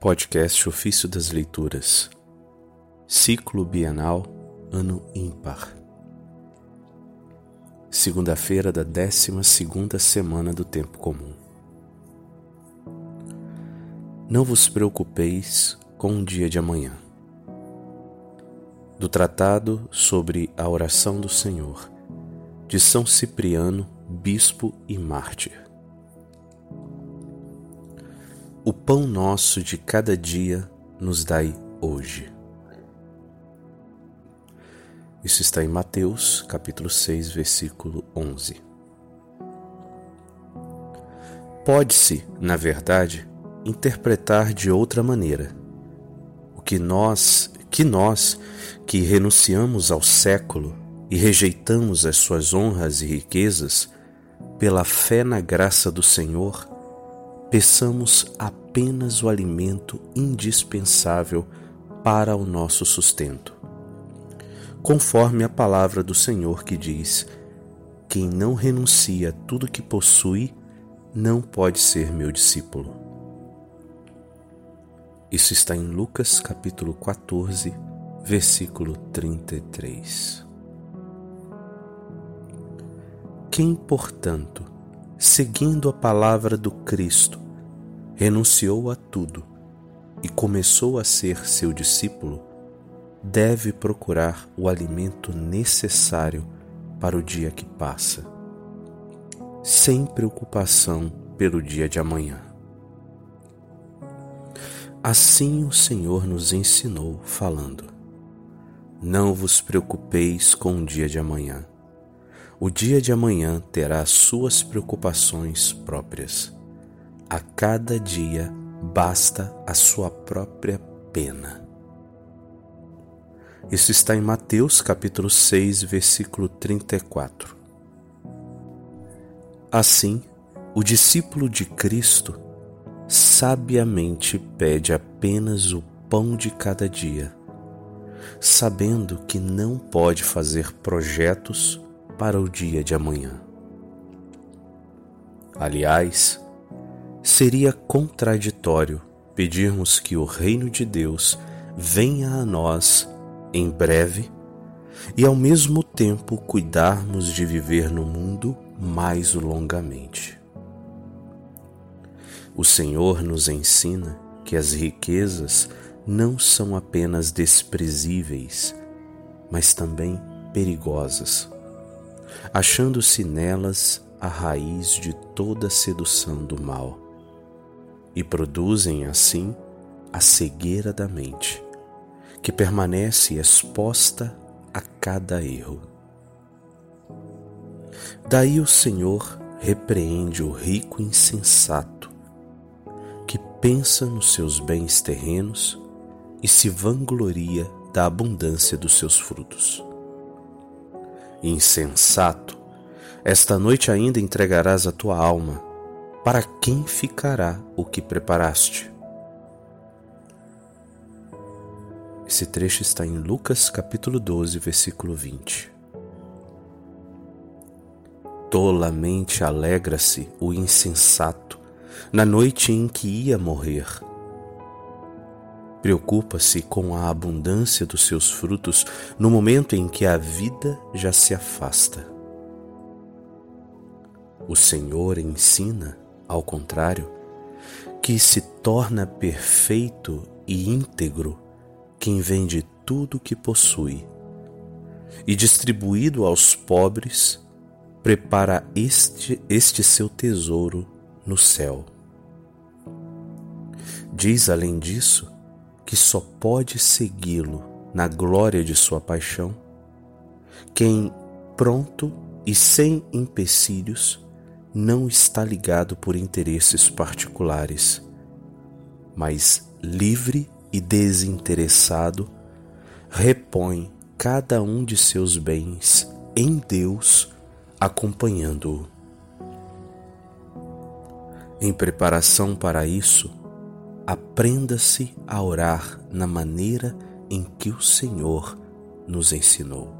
Podcast Ofício das Leituras, Ciclo Bienal, Ano Ímpar. Segunda-feira da décima segunda semana do Tempo Comum. Não vos preocupeis com o dia de amanhã. Do Tratado sobre a Oração do Senhor, de São Cipriano, Bispo e Mártir. O pão nosso de cada dia nos dai hoje. Isso está em Mateus, capítulo 6, versículo 11. Pode-se, na verdade, interpretar de outra maneira. O que nós, que nós que renunciamos ao século e rejeitamos as suas honras e riquezas, pela fé na graça do Senhor, peçamos apenas o alimento indispensável para o nosso sustento. Conforme a palavra do Senhor que diz: Quem não renuncia a tudo que possui, não pode ser meu discípulo. Isso está em Lucas capítulo 14, versículo 33. Quem, portanto, seguindo a palavra do Cristo, renunciou a tudo e começou a ser seu discípulo, deve procurar o alimento necessário para o dia que passa, sem preocupação pelo dia de amanhã. Assim o Senhor nos ensinou, falando: Não vos preocupeis com o dia de amanhã o dia de amanhã terá suas preocupações próprias. A cada dia basta a sua própria pena. Isso está em Mateus capítulo 6, versículo 34. Assim, o discípulo de Cristo sabiamente pede apenas o pão de cada dia, sabendo que não pode fazer projetos para o dia de amanhã. Aliás, seria contraditório pedirmos que o reino de Deus venha a nós em breve e ao mesmo tempo cuidarmos de viver no mundo mais longamente. O Senhor nos ensina que as riquezas não são apenas desprezíveis, mas também perigosas achando-se nelas a raiz de toda sedução do mal, e produzem assim a cegueira da mente, que permanece exposta a cada erro. Daí o Senhor repreende o rico insensato, que pensa nos seus bens terrenos e se vangloria da abundância dos seus frutos. Insensato, esta noite ainda entregarás a tua alma. Para quem ficará o que preparaste? Esse trecho está em Lucas capítulo 12, versículo 20. Tolamente alegra-se o insensato na noite em que ia morrer Preocupa-se com a abundância dos seus frutos no momento em que a vida já se afasta. O Senhor ensina, ao contrário, que se torna perfeito e íntegro quem vende tudo o que possui e, distribuído aos pobres, prepara este, este seu tesouro no céu. Diz além disso que só pode segui-lo na glória de sua paixão, quem pronto e sem empecilhos não está ligado por interesses particulares, mas livre e desinteressado, repõe cada um de seus bens em Deus, acompanhando-o. Em preparação para isso, aprenda-se a orar na maneira em que o Senhor nos ensinou.